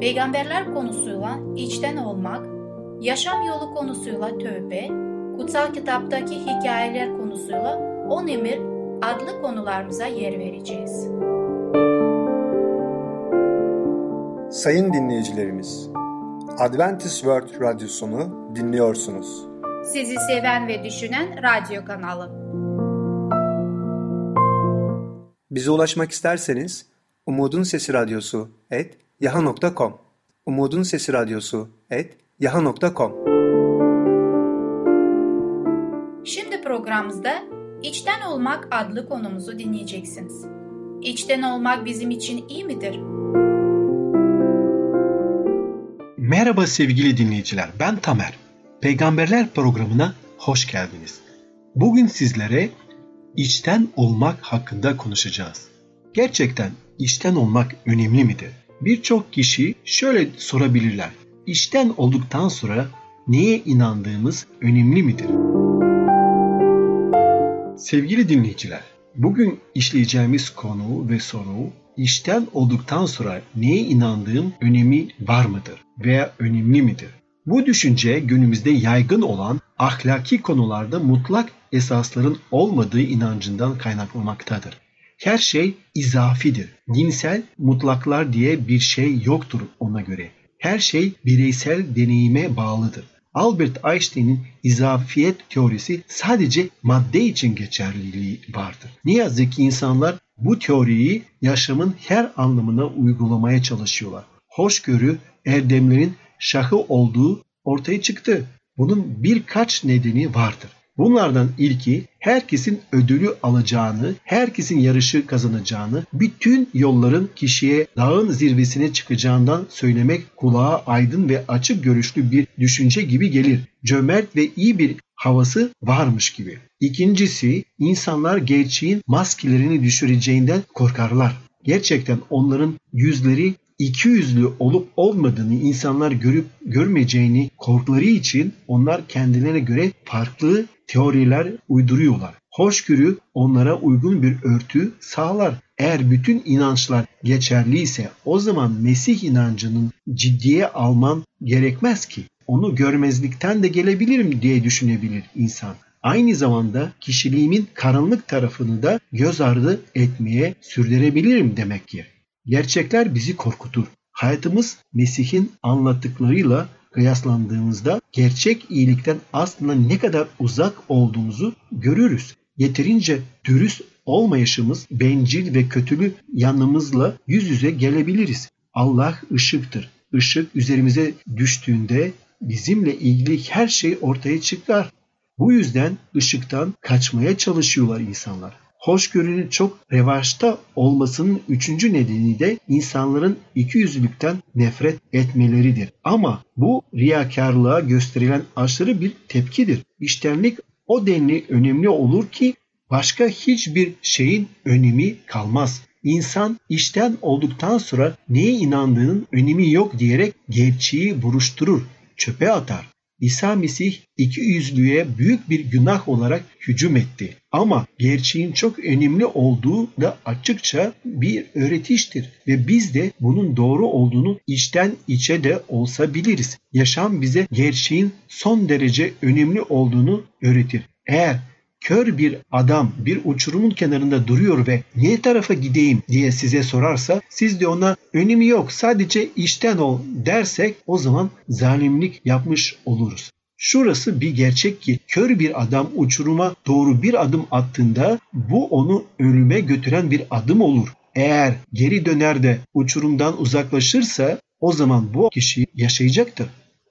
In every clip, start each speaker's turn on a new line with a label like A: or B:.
A: peygamberler konusuyla içten olmak, yaşam yolu konusuyla tövbe, kutsal kitaptaki hikayeler konusuyla on emir adlı konularımıza yer vereceğiz.
B: Sayın dinleyicilerimiz, Adventist World Radyosunu dinliyorsunuz.
A: Sizi seven ve düşünen radyo kanalı.
B: Bize ulaşmak isterseniz Umutun Sesi Radyosu et yaha.com Umutun Sesi Radyosu et yaha.com
A: Şimdi programımızda İçten Olmak adlı konumuzu dinleyeceksiniz. İçten olmak bizim için iyi midir?
C: Merhaba sevgili dinleyiciler, ben Tamer. Peygamberler programına hoş geldiniz. Bugün sizlere içten olmak hakkında konuşacağız. Gerçekten içten olmak önemli midir? Birçok kişi şöyle sorabilirler. İşten olduktan sonra neye inandığımız önemli midir? Sevgili dinleyiciler, bugün işleyeceğimiz konu ve soru işten olduktan sonra neye inandığım önemi var mıdır veya önemli midir? Bu düşünce günümüzde yaygın olan ahlaki konularda mutlak esasların olmadığı inancından kaynaklanmaktadır. Her şey izafidir. Dinsel mutlaklar diye bir şey yoktur ona göre. Her şey bireysel deneyime bağlıdır. Albert Einstein'in izafiyet teorisi sadece madde için geçerliliği vardır. Ne yazık ki insanlar bu teoriyi yaşamın her anlamına uygulamaya çalışıyorlar. Hoşgörü erdemlerin şahı olduğu ortaya çıktı. Bunun birkaç nedeni vardır. Bunlardan ilki herkesin ödülü alacağını, herkesin yarışı kazanacağını, bütün yolların kişiye dağın zirvesine çıkacağından söylemek kulağa aydın ve açık görüşlü bir düşünce gibi gelir. Cömert ve iyi bir havası varmış gibi. İkincisi insanlar gerçeğin maskelerini düşüreceğinden korkarlar. Gerçekten onların yüzleri iki yüzlü olup olmadığını insanlar görüp görmeyeceğini korkları için onlar kendilerine göre farklı teoriler uyduruyorlar. Hoşgörü onlara uygun bir örtü sağlar. Eğer bütün inançlar geçerliyse o zaman Mesih inancının ciddiye alman gerekmez ki. Onu görmezlikten de gelebilirim diye düşünebilir insan. Aynı zamanda kişiliğimin karanlık tarafını da göz ardı etmeye sürdürebilirim demektir. Gerçekler bizi korkutur. Hayatımız Mesih'in anlattıklarıyla kıyaslandığımızda gerçek iyilikten aslında ne kadar uzak olduğumuzu görürüz. Yeterince dürüst olmayışımız bencil ve kötülü yanımızla yüz yüze gelebiliriz. Allah ışıktır. Işık üzerimize düştüğünde bizimle ilgili her şey ortaya çıkar. Bu yüzden ışıktan kaçmaya çalışıyorlar insanlar hoşgörünün çok revaçta olmasının üçüncü nedeni de insanların ikiyüzlülükten nefret etmeleridir. Ama bu riyakarlığa gösterilen aşırı bir tepkidir. İştenlik o denli önemli olur ki başka hiçbir şeyin önemi kalmaz. İnsan işten olduktan sonra neye inandığının önemi yok diyerek gerçeği buruşturur, çöpe atar. İsa Mesih iki yüzlüğe büyük bir günah olarak hücum etti. Ama gerçeğin çok önemli olduğu da açıkça bir öğretiştir ve biz de bunun doğru olduğunu içten içe de olsa biliriz. Yaşam bize gerçeğin son derece önemli olduğunu öğretir. Eğer kör bir adam bir uçurumun kenarında duruyor ve ne tarafa gideyim diye size sorarsa siz de ona önemi yok sadece işten ol dersek o zaman zalimlik yapmış oluruz. Şurası bir gerçek ki kör bir adam uçuruma doğru bir adım attığında bu onu ölüme götüren bir adım olur. Eğer geri döner de uçurumdan uzaklaşırsa o zaman bu kişi yaşayacaktır.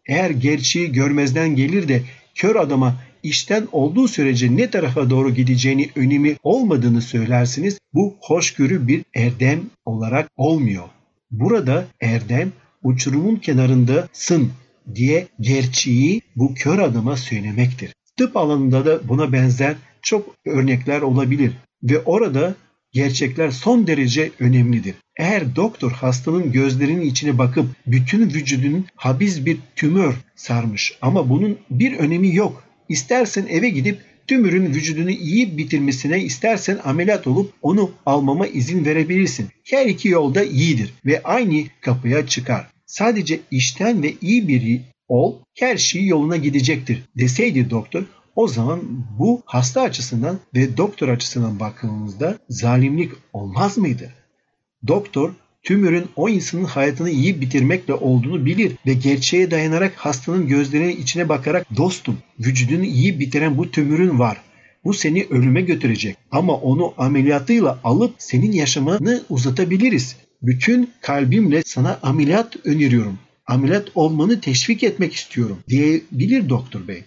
C: Eğer gerçeği görmezden gelir de kör adama işten olduğu sürece ne tarafa doğru gideceğini önemi olmadığını söylersiniz. Bu hoşgörü bir erdem olarak olmuyor. Burada erdem uçurumun kenarındasın diye gerçeği bu kör adama söylemektir. Tıp alanında da buna benzer çok örnekler olabilir ve orada gerçekler son derece önemlidir. Eğer doktor hastanın gözlerinin içine bakıp bütün vücudunun habis bir tümör sarmış ama bunun bir önemi yok. İstersen eve gidip tümörün vücudunu iyi bitirmesine istersen ameliyat olup onu almama izin verebilirsin. Her iki yolda iyidir ve aynı kapıya çıkar. Sadece işten ve iyi biri ol her şey yoluna gidecektir deseydi doktor o zaman bu hasta açısından ve doktor açısından bakıldığımızda zalimlik olmaz mıydı? Doktor tümörün o insanın hayatını iyi bitirmekle olduğunu bilir ve gerçeğe dayanarak hastanın gözlerinin içine bakarak dostum vücudunu iyi bitiren bu tümörün var. Bu seni ölüme götürecek ama onu ameliyatıyla alıp senin yaşamını uzatabiliriz. Bütün kalbimle sana ameliyat öneriyorum. Ameliyat olmanı teşvik etmek istiyorum diyebilir doktor bey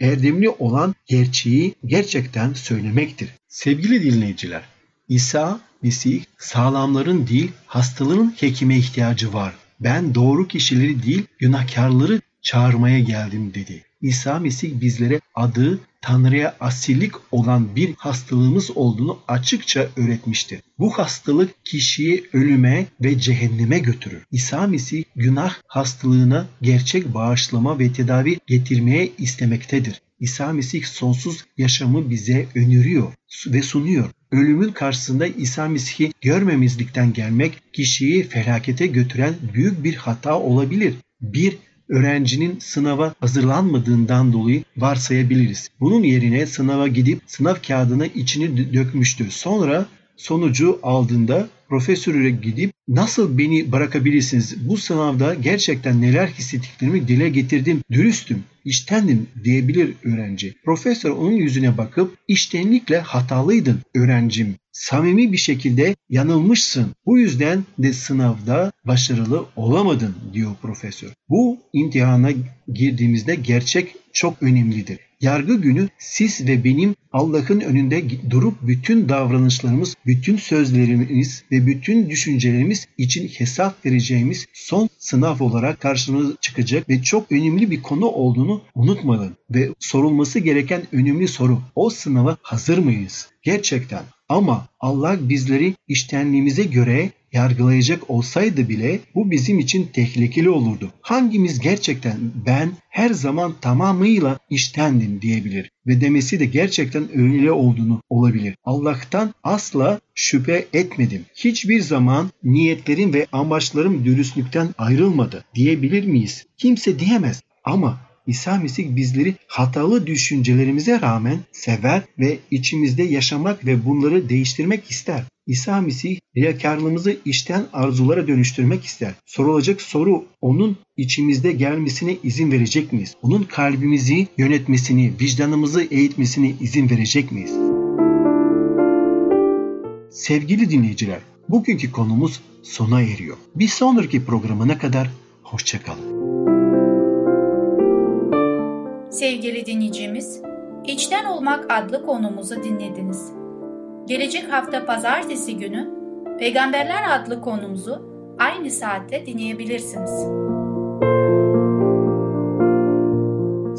C: erdemli olan gerçeği gerçekten söylemektir. Sevgili dinleyiciler, İsa Mesih sağlamların değil hastaların hekime ihtiyacı var. Ben doğru kişileri değil günahkarları çağırmaya geldim dedi. İsa Mesih bizlere adı Tanrı'ya asillik olan bir hastalığımız olduğunu açıkça öğretmiştir. Bu hastalık kişiyi ölüme ve cehenneme götürür. İsa Mesih günah hastalığına gerçek bağışlama ve tedavi getirmeye istemektedir. İsa Mesih sonsuz yaşamı bize öneriyor ve sunuyor. Ölümün karşısında İsa Mesih'i görmemizlikten gelmek kişiyi felakete götüren büyük bir hata olabilir. Bir öğrencinin sınava hazırlanmadığından dolayı varsayabiliriz. Bunun yerine sınava gidip sınav kağıdına içini dökmüştür. Sonra sonucu aldığında profesöre gidip nasıl beni bırakabilirsiniz? Bu sınavda gerçekten neler hissettiklerimi dile getirdim, dürüstüm, iştendim diyebilir öğrenci. Profesör onun yüzüne bakıp iştenlikle hatalıydın öğrencim. Samimi bir şekilde yanılmışsın. Bu yüzden de sınavda başarılı olamadın diyor profesör. Bu imtihana girdiğimizde gerçek çok önemlidir. Yargı günü siz ve benim Allah'ın önünde durup bütün davranışlarımız, bütün sözlerimiz ve bütün düşüncelerimiz için hesap vereceğimiz son sınav olarak karşımıza çıkacak ve çok önemli bir konu olduğunu unutmayın. Ve sorulması gereken önemli soru o sınava hazır mıyız? Gerçekten ama Allah bizleri iştenliğimize göre yargılayacak olsaydı bile bu bizim için tehlikeli olurdu. Hangimiz gerçekten ben her zaman tamamıyla iştendim diyebilir ve demesi de gerçekten öyle olduğunu olabilir. Allah'tan asla şüphe etmedim. Hiçbir zaman niyetlerim ve amaçlarım dürüstlükten ayrılmadı diyebilir miyiz? Kimse diyemez ama İsa Mesih bizleri hatalı düşüncelerimize rağmen sever ve içimizde yaşamak ve bunları değiştirmek ister. İsa Mesih riyakarlığımızı işten arzulara dönüştürmek ister. Sorulacak soru onun içimizde gelmesine izin verecek miyiz? Onun kalbimizi yönetmesini, vicdanımızı eğitmesine izin verecek miyiz? Sevgili dinleyiciler, bugünkü konumuz sona eriyor. Bir sonraki programına kadar hoşçakalın.
A: Sevgili dinleyicimiz, İçten Olmak adlı konumuzu dinlediniz. Gelecek hafta pazartesi günü Peygamberler adlı konumuzu aynı saatte dinleyebilirsiniz.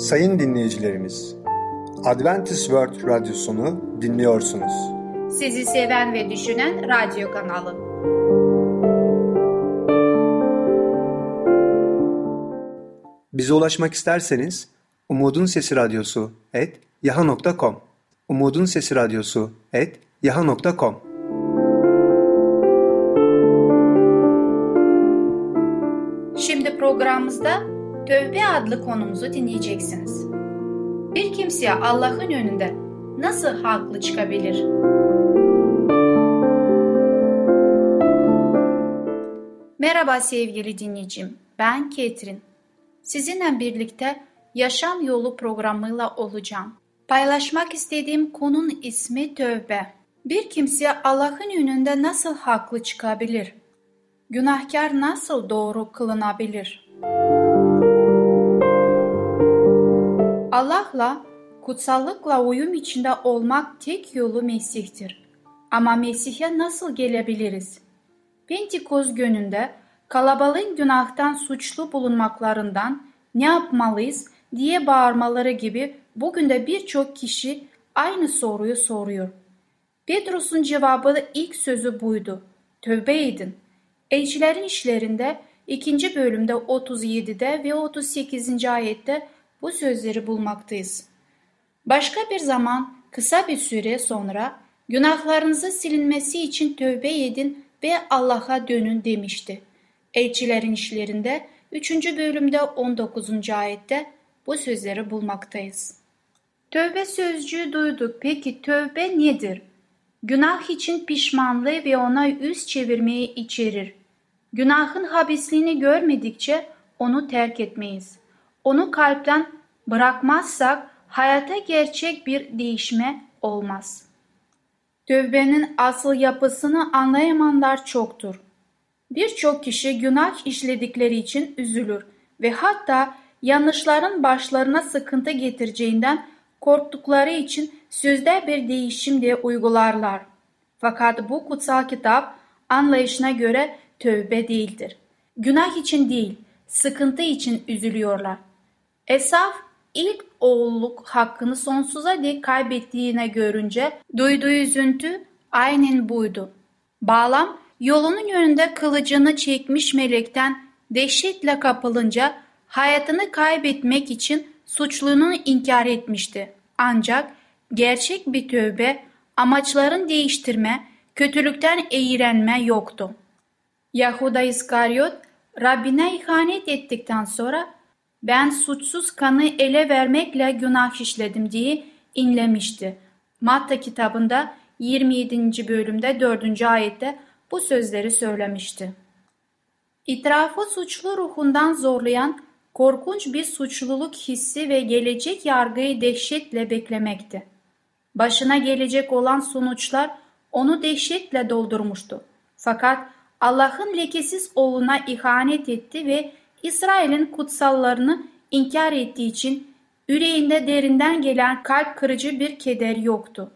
B: Sayın dinleyicilerimiz, Adventist World Radyosunu dinliyorsunuz.
A: Sizi seven ve düşünen radyo kanalı.
B: Bize ulaşmak isterseniz Umutun Sesi Radyosu et yaha.com Umutun Sesi Radyosu et yaha.com
A: Şimdi programımızda Tövbe adlı konumuzu dinleyeceksiniz. Bir kimseye Allah'ın önünde nasıl haklı çıkabilir? Merhaba sevgili dinleyicim, ben Ketrin. Sizinle birlikte Yaşam Yolu programıyla olacağım. Paylaşmak istediğim konun ismi tövbe. Bir kimse Allah'ın önünde nasıl haklı çıkabilir? Günahkar nasıl doğru kılınabilir? Allah'la kutsallıkla uyum içinde olmak tek yolu Mesih'tir. Ama Mesih'e nasıl gelebiliriz? Pentekoz gününde kalabalığın günahtan suçlu bulunmaklarından ne yapmalıyız diye bağırmaları gibi bugün de birçok kişi aynı soruyu soruyor. Petrus'un cevabı ilk sözü buydu. Tövbe edin. Elçilerin işlerinde ikinci bölümde 37'de ve 38. ayette bu sözleri bulmaktayız. Başka bir zaman kısa bir süre sonra günahlarınızı silinmesi için tövbe edin ve Allah'a dönün demişti. Elçilerin işlerinde 3. bölümde 19. ayette bu sözleri bulmaktayız. Tövbe sözcüğü duyduk. Peki tövbe nedir? Günah için pişmanlığı ve ona yüz çevirmeyi içerir. Günahın habisliğini görmedikçe onu terk etmeyiz. Onu kalpten bırakmazsak hayata gerçek bir değişme olmaz. Tövbenin asıl yapısını anlayamayanlar çoktur. Birçok kişi günah işledikleri için üzülür ve hatta yanlışların başlarına sıkıntı getireceğinden korktukları için sözde bir değişim diye uygularlar. Fakat bu kutsal kitap anlayışına göre tövbe değildir. Günah için değil, sıkıntı için üzülüyorlar. Esaf ilk oğulluk hakkını sonsuza dek kaybettiğine görünce duyduğu üzüntü aynen buydu. Bağlam yolunun yönünde kılıcını çekmiş melekten dehşetle kapılınca hayatını kaybetmek için suçluluğunu inkar etmişti. Ancak gerçek bir tövbe, amaçların değiştirme, kötülükten eğrenme yoktu. Yahuda İskaryot, Rabbine ihanet ettikten sonra ben suçsuz kanı ele vermekle günah işledim diye inlemişti. Matta kitabında 27. bölümde 4. ayette bu sözleri söylemişti. İtirafı suçlu ruhundan zorlayan korkunç bir suçluluk hissi ve gelecek yargıyı dehşetle beklemekti. Başına gelecek olan sonuçlar onu dehşetle doldurmuştu. Fakat Allah'ın lekesiz oğluna ihanet etti ve İsrail'in kutsallarını inkar ettiği için yüreğinde derinden gelen kalp kırıcı bir keder yoktu.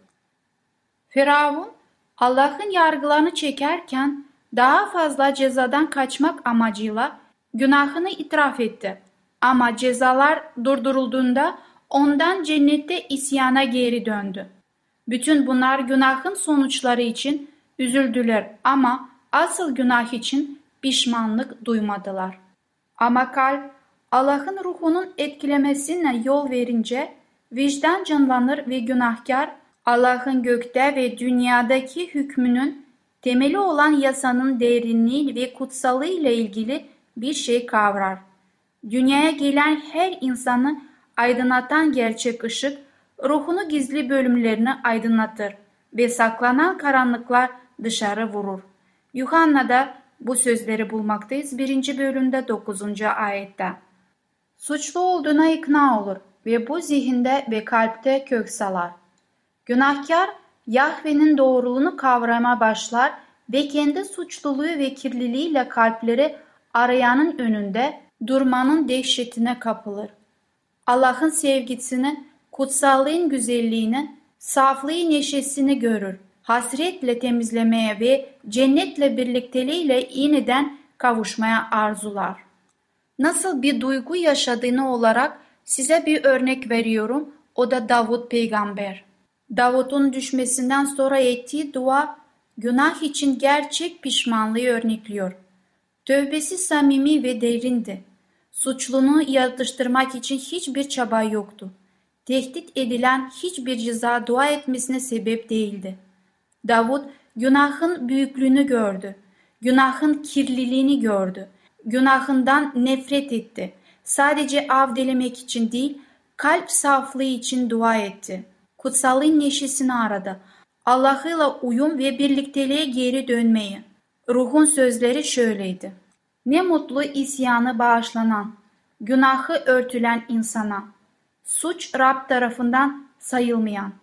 A: Firavun Allah'ın yargılarını çekerken daha fazla cezadan kaçmak amacıyla günahını itiraf etti. Ama cezalar durdurulduğunda ondan cennette isyana geri döndü. Bütün bunlar günahın sonuçları için üzüldüler ama asıl günah için pişmanlık duymadılar. Ama kalp Allah'ın ruhunun etkilemesine yol verince vicdan canlanır ve günahkar Allah'ın gökte ve dünyadaki hükmünün temeli olan yasanın derinliği ve kutsalığı ile ilgili bir şey kavrar. Dünyaya gelen her insanı aydınlatan gerçek ışık, ruhunu gizli bölümlerini aydınlatır ve saklanan karanlıklar dışarı vurur. Yuhanna'da bu sözleri bulmaktayız 1. bölümde 9. ayette. Suçlu olduğuna ikna olur ve bu zihinde ve kalpte kök salar. Günahkar Yahve'nin doğruluğunu kavrama başlar ve kendi suçluluğu ve kirliliğiyle kalpleri arayanın önünde durmanın dehşetine kapılır. Allah'ın sevgisini, kutsallığın güzelliğini, saflığı neşesini görür. Hasretle temizlemeye ve cennetle birlikteliğiyle yeniden kavuşmaya arzular. Nasıl bir duygu yaşadığını olarak size bir örnek veriyorum. O da Davut peygamber. Davut'un düşmesinden sonra ettiği dua günah için gerçek pişmanlığı örnekliyor. Tövbesi samimi ve derindi. Suçlunu yatıştırmak için hiçbir çaba yoktu. Tehdit edilen hiçbir ceza dua etmesine sebep değildi. Davud günahın büyüklüğünü gördü. Günahın kirliliğini gördü. Günahından nefret etti. Sadece av dilemek için değil, kalp saflığı için dua etti. Kutsalın neşesini aradı. Allah'ıyla uyum ve birlikteliğe geri dönmeyi. Ruhun sözleri şöyleydi. Ne mutlu isyanı bağışlanan, günahı örtülen insana, suç Rab tarafından sayılmayan,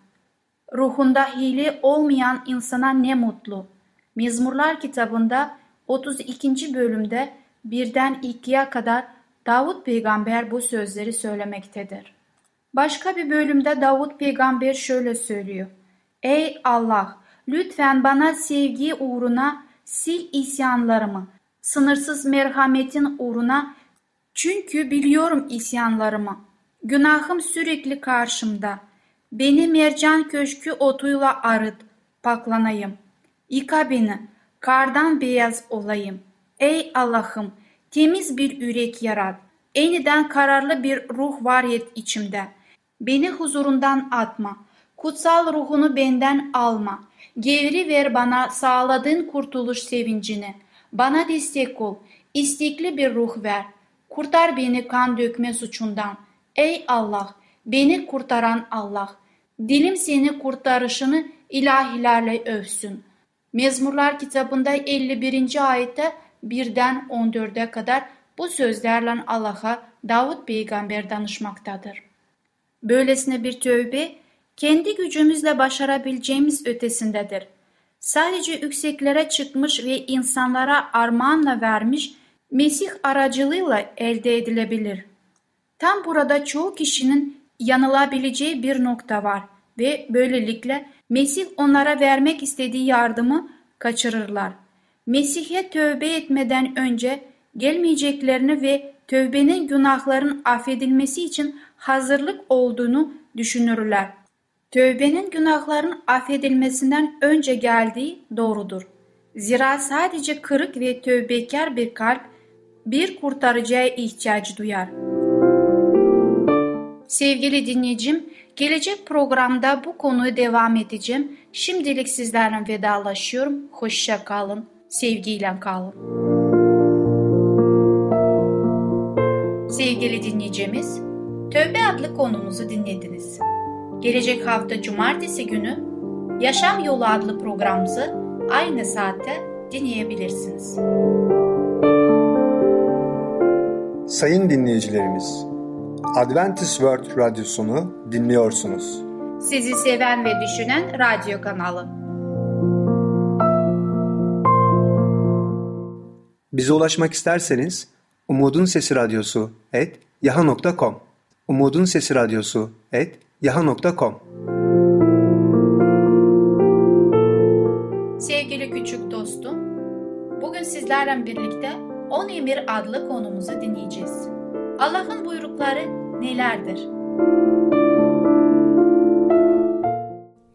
A: ruhunda hile olmayan insana ne mutlu. Mezmurlar kitabında 32. bölümde birden ikiye kadar Davut peygamber bu sözleri söylemektedir. Başka bir bölümde Davut peygamber şöyle söylüyor. Ey Allah! Lütfen bana sevgi uğruna sil isyanlarımı, sınırsız merhametin uğruna çünkü biliyorum isyanlarımı. Günahım sürekli karşımda. Beni mercan köşkü otuyla arıt, paklanayım. Yıka beni, kardan beyaz olayım. Ey Allah'ım, temiz bir yürek yarat. Eniden kararlı bir ruh var et içimde. Beni huzurundan atma. Kutsal ruhunu benden alma. Gevri ver bana sağladığın kurtuluş sevincini. Bana destek ol. İstekli bir ruh ver. Kurtar beni kan dökme suçundan. Ey Allah, beni kurtaran Allah. Dilim seni kurtarışını ilahilerle övsün. Mezmurlar kitabında 51. ayette birden 14'e kadar bu sözlerle Allah'a Davut peygamber danışmaktadır. Böylesine bir tövbe kendi gücümüzle başarabileceğimiz ötesindedir. Sadece yükseklere çıkmış ve insanlara armağanla vermiş Mesih aracılığıyla elde edilebilir. Tam burada çoğu kişinin yanılabileceği bir nokta var ve böylelikle Mesih onlara vermek istediği yardımı kaçırırlar. Mesih'e tövbe etmeden önce gelmeyeceklerini ve tövbenin günahların affedilmesi için hazırlık olduğunu düşünürler. Tövbenin günahların affedilmesinden önce geldiği doğrudur. Zira sadece kırık ve tövbekar bir kalp bir kurtarıcıya ihtiyaç duyar. Sevgili dinleyicim, gelecek programda bu konuyu devam edeceğim. Şimdilik sizlerle vedalaşıyorum. Hoşça kalın, sevgiyle kalın. Sevgili dinleyicimiz, Tövbe adlı konumuzu dinlediniz. Gelecek hafta cumartesi günü Yaşam Yolu adlı programımızı aynı saatte dinleyebilirsiniz.
B: Sayın dinleyicilerimiz, Adventist World Radyosunu dinliyorsunuz.
A: Sizi seven ve düşünen radyo kanalı.
B: Bize ulaşmak isterseniz Umutun Sesi Radyosu et yaha.com Umutun Sesi Radyosu et yaha.com
A: Sevgili küçük dostum, bugün sizlerle birlikte 10 emir adlı konumuzu dinleyeceğiz. Allah'ın buyrukları nelerdir?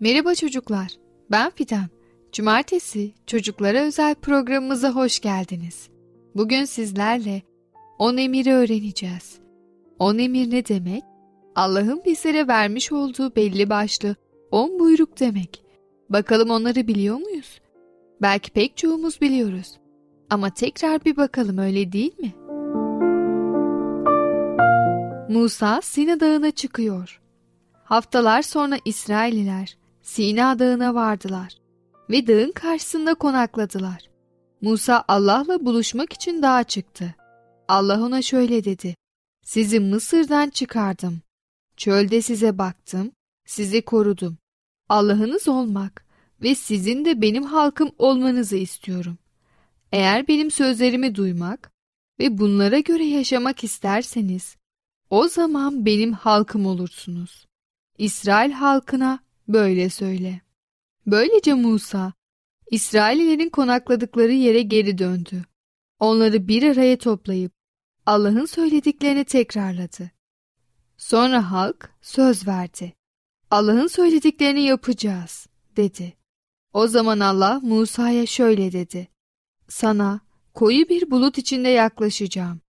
D: Merhaba çocuklar, ben Fidan. Cumartesi çocuklara özel programımıza hoş geldiniz. Bugün sizlerle 10 emiri öğreneceğiz. 10 emir ne demek? Allah'ın bizlere vermiş olduğu belli başlı 10 buyruk demek. Bakalım onları biliyor muyuz? Belki pek çoğumuz biliyoruz. Ama tekrar bir bakalım öyle değil mi? Musa Sina Dağı'na çıkıyor. Haftalar sonra İsraililer Sina Dağı'na vardılar ve dağın karşısında konakladılar. Musa Allah'la buluşmak için dağa çıktı. Allah ona şöyle dedi. Sizi Mısır'dan çıkardım. Çölde size baktım, sizi korudum. Allah'ınız olmak ve sizin de benim halkım olmanızı istiyorum. Eğer benim sözlerimi duymak ve bunlara göre yaşamak isterseniz, o zaman benim halkım olursunuz. İsrail halkına böyle söyle. Böylece Musa, İsraillerin konakladıkları yere geri döndü. Onları bir araya toplayıp Allah'ın söylediklerini tekrarladı. Sonra halk söz verdi. Allah'ın söylediklerini yapacağız, dedi. O zaman Allah Musa'ya şöyle dedi. Sana koyu bir bulut içinde yaklaşacağım.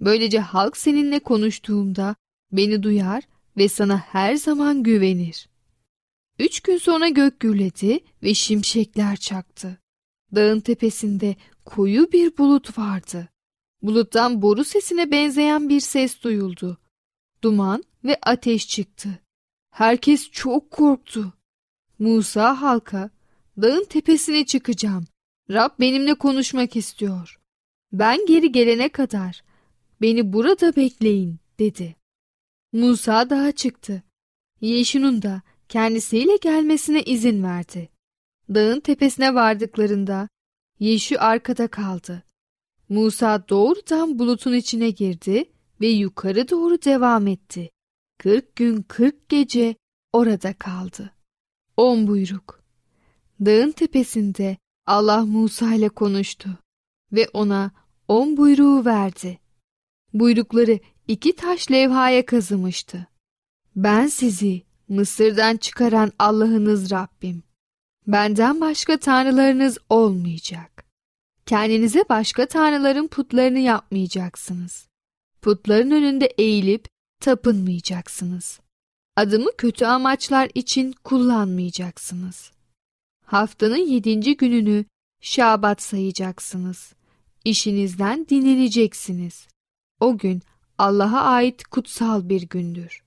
D: Böylece halk seninle konuştuğumda beni duyar ve sana her zaman güvenir. Üç gün sonra gök gürledi ve şimşekler çaktı. Dağın tepesinde koyu bir bulut vardı. Buluttan boru sesine benzeyen bir ses duyuldu. Duman ve ateş çıktı. Herkes çok korktu. Musa halka, dağın tepesine çıkacağım. Rab benimle konuşmak istiyor. Ben geri gelene kadar beni burada bekleyin dedi. Musa dağa çıktı. Yeşun'un da kendisiyle gelmesine izin verdi. Dağın tepesine vardıklarında Yeşu arkada kaldı. Musa doğrudan bulutun içine girdi ve yukarı doğru devam etti. Kırk gün kırk gece orada kaldı. On buyruk. Dağın tepesinde Allah Musa ile konuştu ve ona on buyruğu verdi. Buyrukları iki taş levhaya kazımıştı. Ben sizi Mısır'dan çıkaran Allah'ınız Rabbim. Benden başka tanrılarınız olmayacak. Kendinize başka tanrıların putlarını yapmayacaksınız. Putların önünde eğilip tapınmayacaksınız. Adımı kötü amaçlar için kullanmayacaksınız. Haftanın yedinci gününü şabat sayacaksınız. İşinizden dinleneceksiniz. O gün Allah'a ait kutsal bir gündür.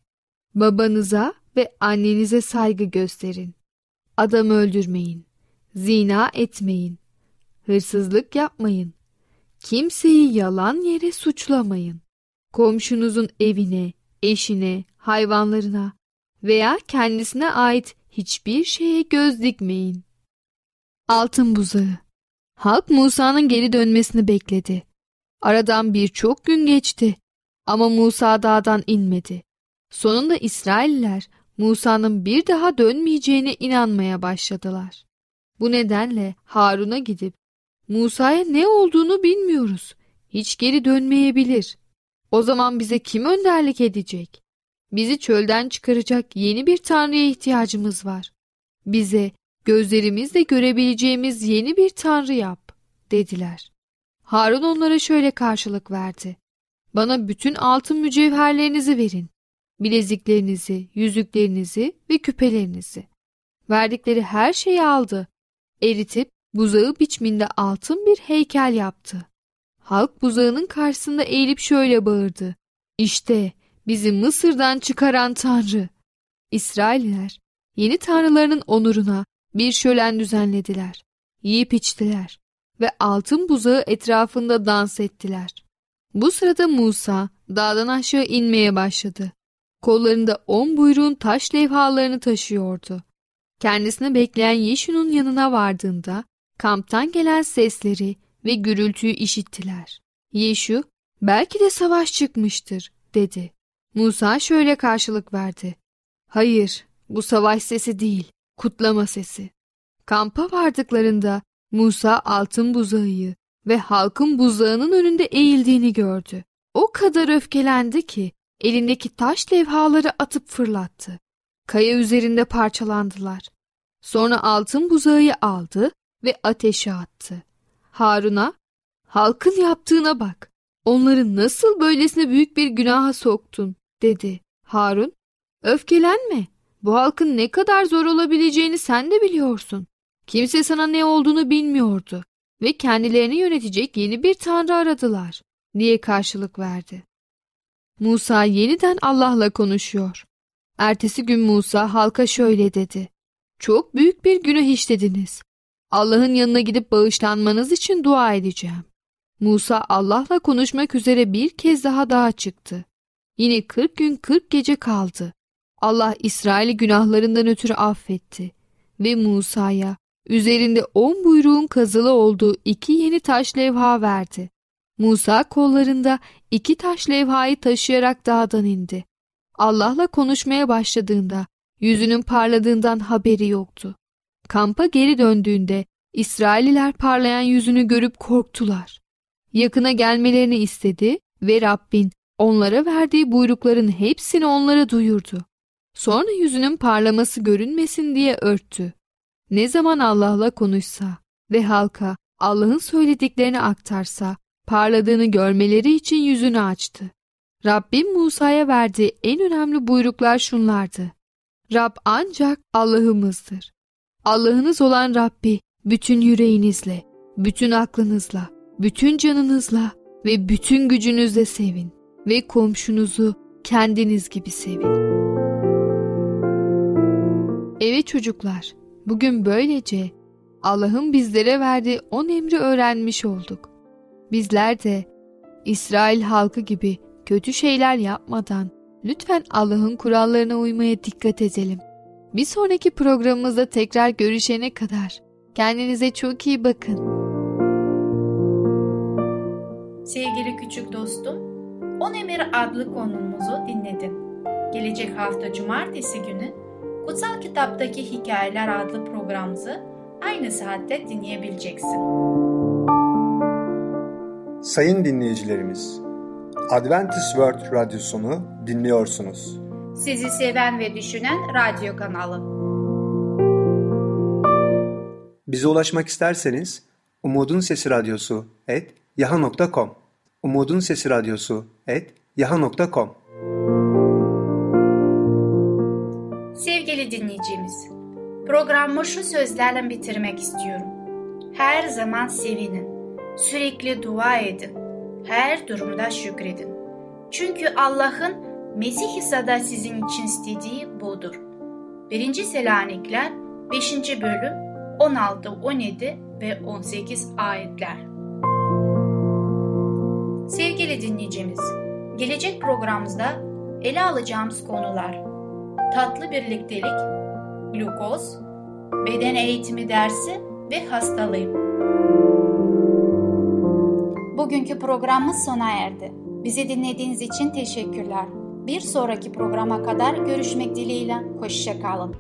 D: Babanıza ve annenize saygı gösterin. Adam öldürmeyin. Zina etmeyin. Hırsızlık yapmayın. Kimseyi yalan yere suçlamayın. Komşunuzun evine, eşine, hayvanlarına veya kendisine ait hiçbir şeye göz dikmeyin. Altın buzağı Halk Musa'nın geri dönmesini bekledi. Aradan birçok gün geçti ama Musa dağdan inmedi. Sonunda İsrailler Musa'nın bir daha dönmeyeceğine inanmaya başladılar. Bu nedenle Harun'a gidip Musa'ya ne olduğunu bilmiyoruz. Hiç geri dönmeyebilir. O zaman bize kim önderlik edecek? Bizi çölden çıkaracak yeni bir tanrıya ihtiyacımız var. Bize gözlerimizle görebileceğimiz yeni bir tanrı yap, dediler. Harun onlara şöyle karşılık verdi. Bana bütün altın mücevherlerinizi verin. Bileziklerinizi, yüzüklerinizi ve küpelerinizi. Verdikleri her şeyi aldı. Eritip buzağı biçiminde altın bir heykel yaptı. Halk buzağının karşısında eğilip şöyle bağırdı. İşte bizi Mısır'dan çıkaran Tanrı. İsrailler yeni tanrılarının onuruna bir şölen düzenlediler. Yiyip içtiler ve altın buzağı etrafında dans ettiler. Bu sırada Musa dağdan aşağı inmeye başladı. Kollarında on buyruğun taş levhalarını taşıyordu. Kendisini bekleyen Yeşu'nun yanına vardığında kamptan gelen sesleri ve gürültüyü işittiler. Yeşu, belki de savaş çıkmıştır, dedi. Musa şöyle karşılık verdi. Hayır, bu savaş sesi değil, kutlama sesi. Kampa vardıklarında Musa altın buzağıyı ve halkın buzağının önünde eğildiğini gördü. O kadar öfkelendi ki elindeki taş levhaları atıp fırlattı. Kaya üzerinde parçalandılar. Sonra altın buzağıyı aldı ve ateşe attı. Harun'a, halkın yaptığına bak, onları nasıl böylesine büyük bir günaha soktun, dedi. Harun, öfkelenme, bu halkın ne kadar zor olabileceğini sen de biliyorsun. Kimse sana ne olduğunu bilmiyordu ve kendilerini yönetecek yeni bir tanrı aradılar, diye karşılık verdi. Musa yeniden Allah'la konuşuyor. Ertesi gün Musa halka şöyle dedi. Çok büyük bir günah işlediniz. Allah'ın yanına gidip bağışlanmanız için dua edeceğim. Musa Allah'la konuşmak üzere bir kez daha dağa çıktı. Yine kırk gün kırk gece kaldı. Allah İsrail'i günahlarından ötürü affetti ve Musa'ya üzerinde on buyruğun kazılı olduğu iki yeni taş levha verdi. Musa kollarında iki taş levhayı taşıyarak dağdan indi. Allah'la konuşmaya başladığında yüzünün parladığından haberi yoktu. Kampa geri döndüğünde İsraililer parlayan yüzünü görüp korktular. Yakına gelmelerini istedi ve Rabbin onlara verdiği buyrukların hepsini onlara duyurdu. Sonra yüzünün parlaması görünmesin diye örttü. Ne zaman Allah'la konuşsa ve halka Allah'ın söylediklerini aktarsa parladığını görmeleri için yüzünü açtı. Rabbim Musa'ya verdiği en önemli buyruklar şunlardı. Rab ancak Allah'ımızdır. Allah'ınız olan Rabbi bütün yüreğinizle, bütün aklınızla, bütün canınızla ve bütün gücünüzle sevin ve komşunuzu kendiniz gibi sevin. Evet çocuklar, bugün böylece Allah'ın bizlere verdiği on emri öğrenmiş olduk. Bizler de İsrail halkı gibi kötü şeyler yapmadan lütfen Allah'ın kurallarına uymaya dikkat edelim. Bir sonraki programımızda tekrar görüşene kadar kendinize çok iyi bakın.
A: Sevgili küçük dostum, On Emir adlı konumuzu dinledin. Gelecek hafta cumartesi günü Kutsal Kitaptaki Hikayeler adlı programımızı aynı saatte dinleyebileceksin.
B: Sayın dinleyicilerimiz, Adventist World Radyosunu dinliyorsunuz.
A: Sizi seven ve düşünen radyo kanalı.
B: Bize ulaşmak isterseniz Umutun Sesi Radyosu et yaha.com Umutun Sesi Radyosu et yaha.com
A: Sevgili dinleyicimiz, programı şu sözlerle bitirmek istiyorum. Her zaman sevinin, sürekli dua edin, her durumda şükredin. Çünkü Allah'ın Mesih İsa'da sizin için istediği budur. 1. Selanikler 5. bölüm 16, 17 ve 18 ayetler. Sevgili dinleyicimiz, gelecek programımızda ele alacağımız konular tatlı birliktelik, glukoz, beden eğitimi dersi ve hastalığı. Bugünkü programımız sona erdi. Bizi dinlediğiniz için teşekkürler. Bir sonraki programa kadar görüşmek dileğiyle. Hoşçakalın.